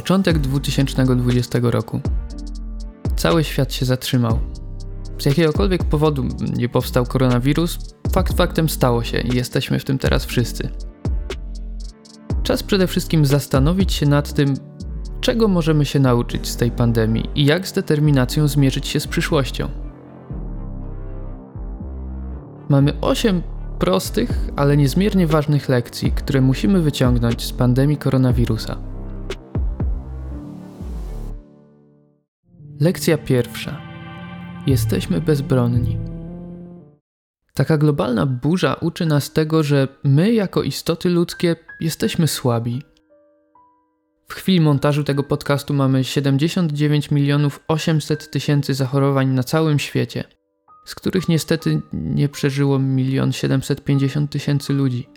Początek 2020 roku. Cały świat się zatrzymał. Z jakiegokolwiek powodu nie powstał koronawirus, fakt faktem stało się i jesteśmy w tym teraz wszyscy. Czas przede wszystkim zastanowić się nad tym, czego możemy się nauczyć z tej pandemii i jak z determinacją zmierzyć się z przyszłością. Mamy 8 prostych, ale niezmiernie ważnych lekcji, które musimy wyciągnąć z pandemii koronawirusa. Lekcja pierwsza. Jesteśmy bezbronni. Taka globalna burza uczy nas tego, że my, jako istoty ludzkie, jesteśmy słabi. W chwili montażu tego podcastu mamy 79 milionów 800 tysięcy zachorowań na całym świecie, z których niestety nie przeżyło 1 750 tysięcy ludzi.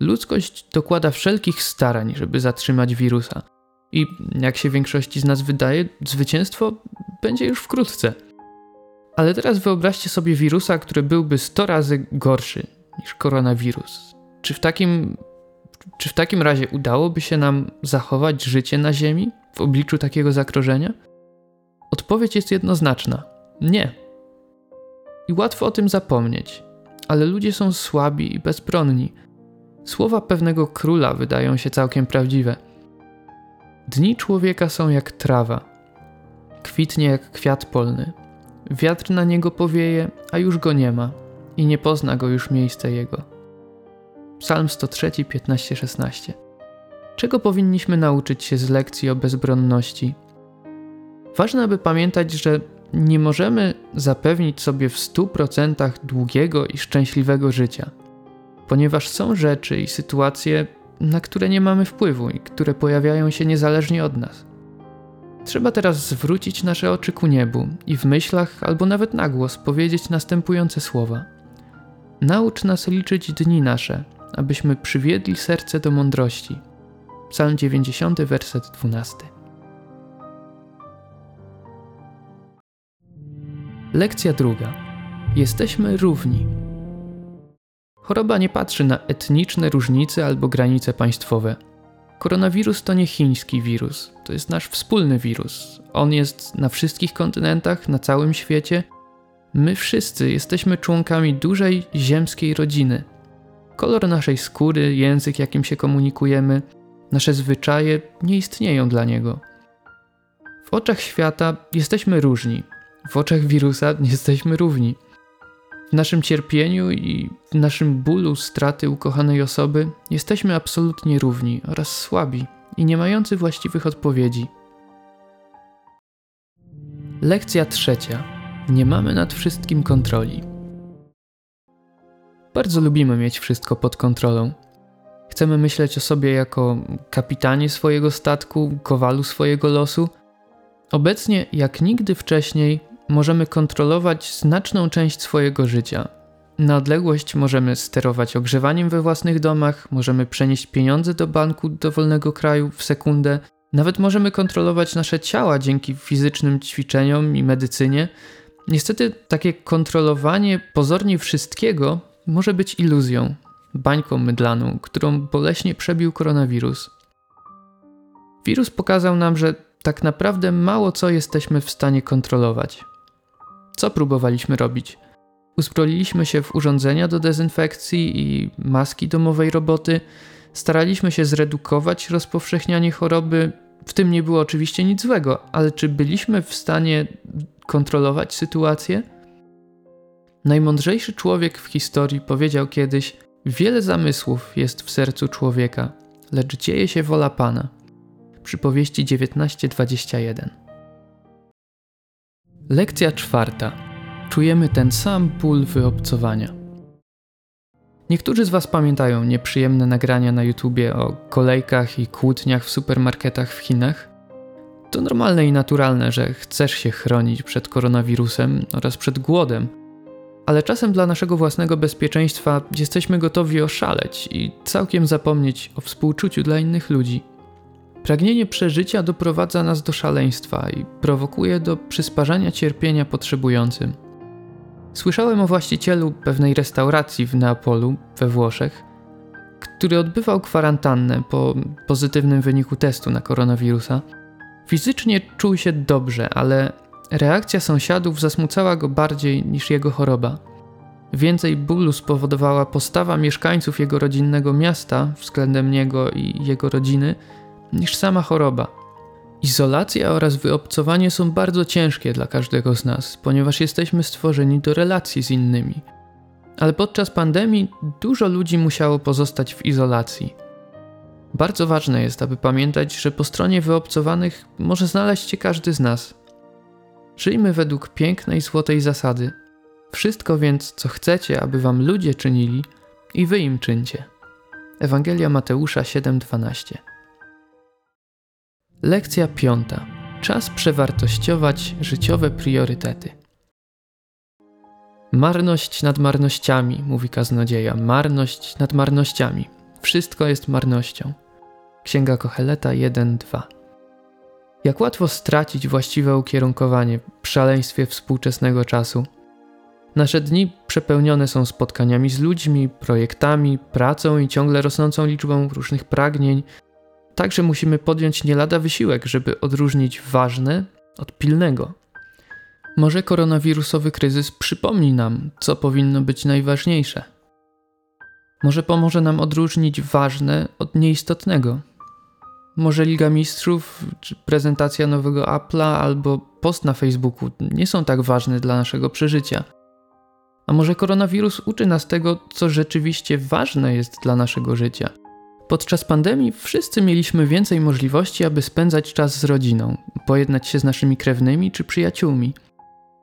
Ludzkość dokłada wszelkich starań, żeby zatrzymać wirusa. I jak się większości z nas wydaje, zwycięstwo będzie już wkrótce. Ale teraz wyobraźcie sobie wirusa, który byłby 100 razy gorszy niż koronawirus. Czy w takim, czy w takim razie udałoby się nam zachować życie na Ziemi w obliczu takiego zagrożenia? Odpowiedź jest jednoznaczna: nie. I łatwo o tym zapomnieć, ale ludzie są słabi i bezbronni. Słowa pewnego króla wydają się całkiem prawdziwe. Dni człowieka są jak trawa, kwitnie jak kwiat polny, Wiatr na niego powieje, a już go nie ma i nie pozna go już miejsce jego. Psalm 103, 15-16. Czego powinniśmy nauczyć się z lekcji o bezbronności? Ważne, aby pamiętać, że nie możemy zapewnić sobie w 100% długiego i szczęśliwego życia, ponieważ są rzeczy i sytuacje, na które nie mamy wpływu i które pojawiają się niezależnie od nas. Trzeba teraz zwrócić nasze oczy ku niebu i w myślach albo nawet na głos powiedzieć następujące słowa. Naucz nas liczyć dni nasze, abyśmy przywiedli serce do mądrości. Psalm 90, werset 12. Lekcja druga. Jesteśmy równi. Choroba nie patrzy na etniczne różnice albo granice państwowe. Koronawirus to nie chiński wirus, to jest nasz wspólny wirus. On jest na wszystkich kontynentach, na całym świecie. My wszyscy jesteśmy członkami dużej ziemskiej rodziny. Kolor naszej skóry, język, jakim się komunikujemy, nasze zwyczaje nie istnieją dla niego. W oczach świata jesteśmy różni, w oczach wirusa jesteśmy równi. W naszym cierpieniu i w naszym bólu straty ukochanej osoby jesteśmy absolutnie równi oraz słabi i nie mający właściwych odpowiedzi. Lekcja trzecia. Nie mamy nad wszystkim kontroli. Bardzo lubimy mieć wszystko pod kontrolą. Chcemy myśleć o sobie jako kapitanie swojego statku, kowalu swojego losu. Obecnie, jak nigdy wcześniej, możemy kontrolować znaczną część swojego życia. Na odległość możemy sterować ogrzewaniem we własnych domach, możemy przenieść pieniądze do banku dowolnego kraju w sekundę, nawet możemy kontrolować nasze ciała dzięki fizycznym ćwiczeniom i medycynie. Niestety, takie kontrolowanie pozornie wszystkiego może być iluzją, bańką mydlaną, którą boleśnie przebił koronawirus. Wirus pokazał nam, że tak naprawdę mało co jesteśmy w stanie kontrolować. Co próbowaliśmy robić? Uzbroiliśmy się w urządzenia do dezynfekcji i maski domowej roboty. Staraliśmy się zredukować rozpowszechnianie choroby. W tym nie było oczywiście nic złego, ale czy byliśmy w stanie kontrolować sytuację? Najmądrzejszy człowiek w historii powiedział kiedyś: Wiele zamysłów jest w sercu człowieka, lecz dzieje się wola Pana. Przypowieści 19:21. Lekcja czwarta. Czujemy ten sam ból wyobcowania. Niektórzy z Was pamiętają nieprzyjemne nagrania na YouTubie o kolejkach i kłótniach w supermarketach w Chinach? To normalne i naturalne, że chcesz się chronić przed koronawirusem oraz przed głodem, ale czasem dla naszego własnego bezpieczeństwa jesteśmy gotowi oszaleć i całkiem zapomnieć o współczuciu dla innych ludzi. Pragnienie przeżycia doprowadza nas do szaleństwa i prowokuje do przysparzania cierpienia potrzebującym. Słyszałem o właścicielu pewnej restauracji w Neapolu, we Włoszech. który odbywał kwarantannę po pozytywnym wyniku testu na koronawirusa, fizycznie czuł się dobrze, ale reakcja sąsiadów zasmucała go bardziej niż jego choroba. Więcej bólu spowodowała postawa mieszkańców jego rodzinnego miasta względem niego i jego rodziny niż sama choroba. Izolacja oraz wyobcowanie są bardzo ciężkie dla każdego z nas, ponieważ jesteśmy stworzeni do relacji z innymi. Ale podczas pandemii dużo ludzi musiało pozostać w izolacji. Bardzo ważne jest, aby pamiętać, że po stronie wyobcowanych może znaleźć się każdy z nas. Żyjmy według pięknej złotej zasady. Wszystko więc, co chcecie, aby wam ludzie czynili, i wy im czyńcie. Ewangelia Mateusza 7:12 Lekcja piąta. Czas przewartościować życiowe priorytety. Marność nad marnościami, mówi kaznodzieja, marność nad marnościami. Wszystko jest marnością. Księga Kocheleta 1:2. Jak łatwo stracić właściwe ukierunkowanie w szaleństwie współczesnego czasu. Nasze dni przepełnione są spotkaniami z ludźmi, projektami, pracą i ciągle rosnącą liczbą różnych pragnień, Także musimy podjąć nie lada wysiłek, żeby odróżnić ważne od pilnego. Może koronawirusowy kryzys przypomni nam, co powinno być najważniejsze. Może pomoże nam odróżnić ważne od nieistotnego. Może Liga Mistrzów, czy prezentacja nowego Apple'a albo post na Facebooku nie są tak ważne dla naszego przeżycia. A może koronawirus uczy nas tego, co rzeczywiście ważne jest dla naszego życia – Podczas pandemii wszyscy mieliśmy więcej możliwości, aby spędzać czas z rodziną, pojednać się z naszymi krewnymi czy przyjaciółmi.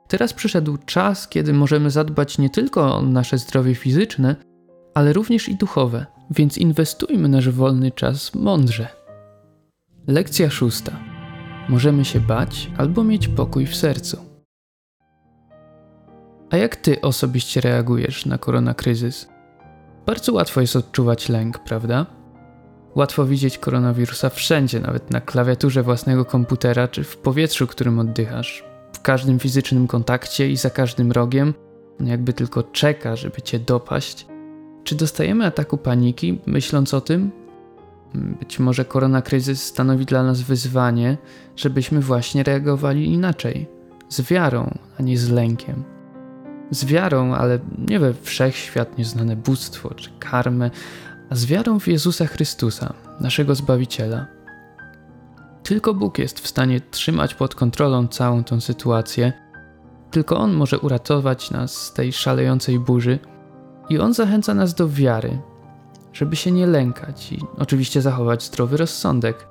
Teraz przyszedł czas, kiedy możemy zadbać nie tylko o nasze zdrowie fizyczne, ale również i duchowe, więc inwestujmy nasz wolny czas mądrze. Lekcja szósta. Możemy się bać albo mieć pokój w sercu. A jak ty osobiście reagujesz na koronakryzys? Bardzo łatwo jest odczuwać lęk, prawda? Łatwo widzieć koronawirusa wszędzie, nawet na klawiaturze własnego komputera czy w powietrzu, którym oddychasz. W każdym fizycznym kontakcie i za każdym rogiem, jakby tylko czeka, żeby cię dopaść. Czy dostajemy ataku paniki, myśląc o tym? Być może koronakryzys stanowi dla nas wyzwanie, żebyśmy właśnie reagowali inaczej, z wiarą, a nie z lękiem. Z wiarą, ale nie we wszechświat nieznane bóstwo czy karmę, z wiarą w Jezusa Chrystusa, naszego Zbawiciela. Tylko Bóg jest w stanie trzymać pod kontrolą całą tę sytuację, tylko On może uratować nas z tej szalejącej burzy i On zachęca nas do wiary, żeby się nie lękać i oczywiście zachować zdrowy rozsądek,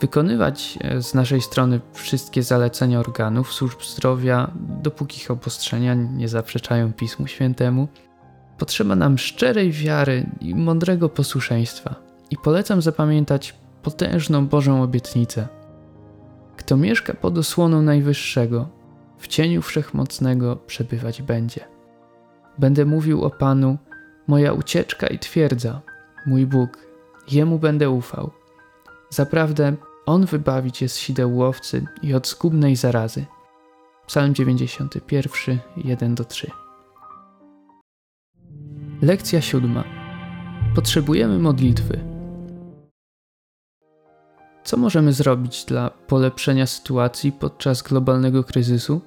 wykonywać e, z naszej strony wszystkie zalecenia organów służb zdrowia, dopóki ich obostrzenia nie zaprzeczają Pismu Świętemu – Potrzeba nam szczerej wiary i mądrego posłuszeństwa. I polecam zapamiętać potężną Bożą obietnicę. Kto mieszka pod osłoną Najwyższego, w cieniu Wszechmocnego przebywać będzie. Będę mówił o Panu, moja ucieczka i twierdza, mój Bóg, Jemu będę ufał. Zaprawdę On wybawi cię z sideł łowcy i od zgubnej zarazy. Psalm 91, 1-3 Lekcja siódma. Potrzebujemy modlitwy. Co możemy zrobić dla polepszenia sytuacji podczas globalnego kryzysu?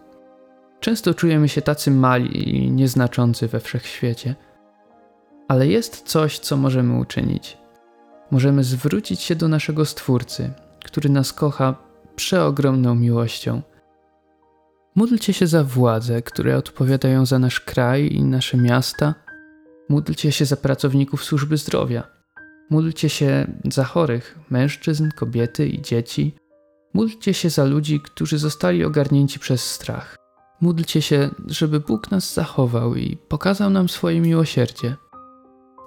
Często czujemy się tacy mali i nieznaczący we wszechświecie. Ale jest coś, co możemy uczynić. Możemy zwrócić się do naszego Stwórcy, który nas kocha przeogromną miłością. Módlcie się za władze, które odpowiadają za nasz kraj i nasze miasta – Módlcie się za pracowników służby zdrowia. Módlcie się za chorych, mężczyzn, kobiety i dzieci. Módlcie się za ludzi, którzy zostali ogarnięci przez strach. Módlcie się, żeby Bóg nas zachował i pokazał nam swoje miłosierdzie.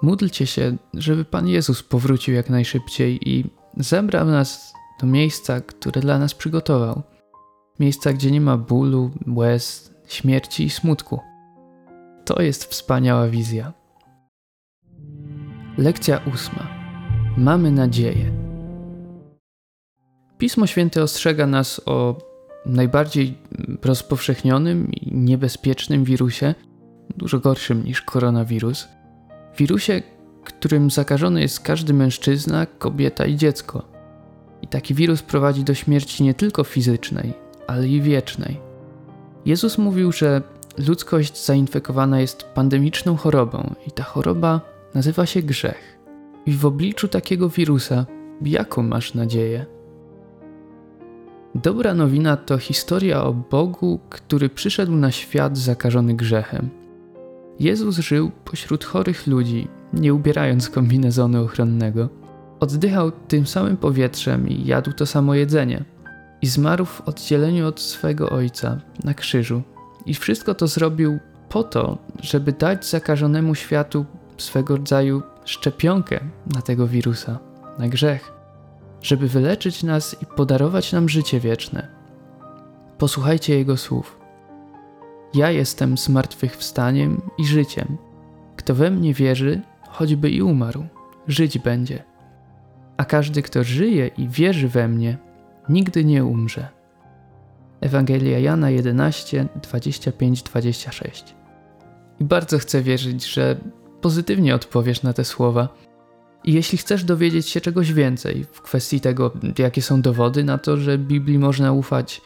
Módlcie się, żeby Pan Jezus powrócił jak najszybciej i zebrał nas do miejsca, które dla nas przygotował. Miejsca, gdzie nie ma bólu, łez, śmierci i smutku. To jest wspaniała wizja. Lekcja ósma. Mamy nadzieję. Pismo Święte ostrzega nas o najbardziej rozpowszechnionym i niebezpiecznym wirusie, dużo gorszym niż koronawirus. Wirusie, którym zakażony jest każdy mężczyzna, kobieta i dziecko. I taki wirus prowadzi do śmierci nie tylko fizycznej, ale i wiecznej. Jezus mówił, że ludzkość zainfekowana jest pandemiczną chorobą i ta choroba nazywa się grzech. I w obliczu takiego wirusa, jaką masz nadzieję? Dobra nowina to historia o Bogu, który przyszedł na świat zakażony grzechem. Jezus żył pośród chorych ludzi, nie ubierając kombinezonu ochronnego. Oddychał tym samym powietrzem i jadł to samo jedzenie. I zmarł w oddzieleniu od swego ojca na krzyżu. I wszystko to zrobił po to, żeby dać zakażonemu światu swego rodzaju szczepionkę na tego wirusa, na grzech, żeby wyleczyć nas i podarować nam życie wieczne. Posłuchajcie Jego słów. Ja jestem zmartwychwstaniem i życiem. Kto we mnie wierzy, choćby i umarł, żyć będzie. A każdy, kto żyje i wierzy we mnie, nigdy nie umrze. Ewangelia Jana 11, 25-26. I bardzo chcę wierzyć, że pozytywnie odpowiesz na te słowa. I jeśli chcesz dowiedzieć się czegoś więcej w kwestii tego, jakie są dowody na to, że Biblii można ufać,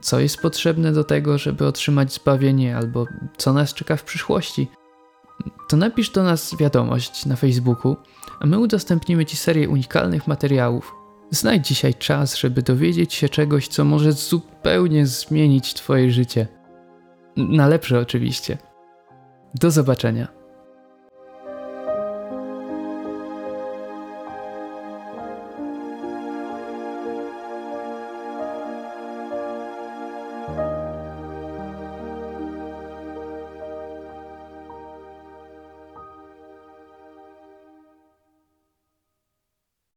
co jest potrzebne do tego, żeby otrzymać zbawienie, albo co nas czeka w przyszłości, to napisz do nas wiadomość na Facebooku, a my udostępnimy Ci serię unikalnych materiałów. Znajdź dzisiaj czas, żeby dowiedzieć się czegoś, co może zupełnie zmienić Twoje życie. Na lepsze oczywiście. Do zobaczenia.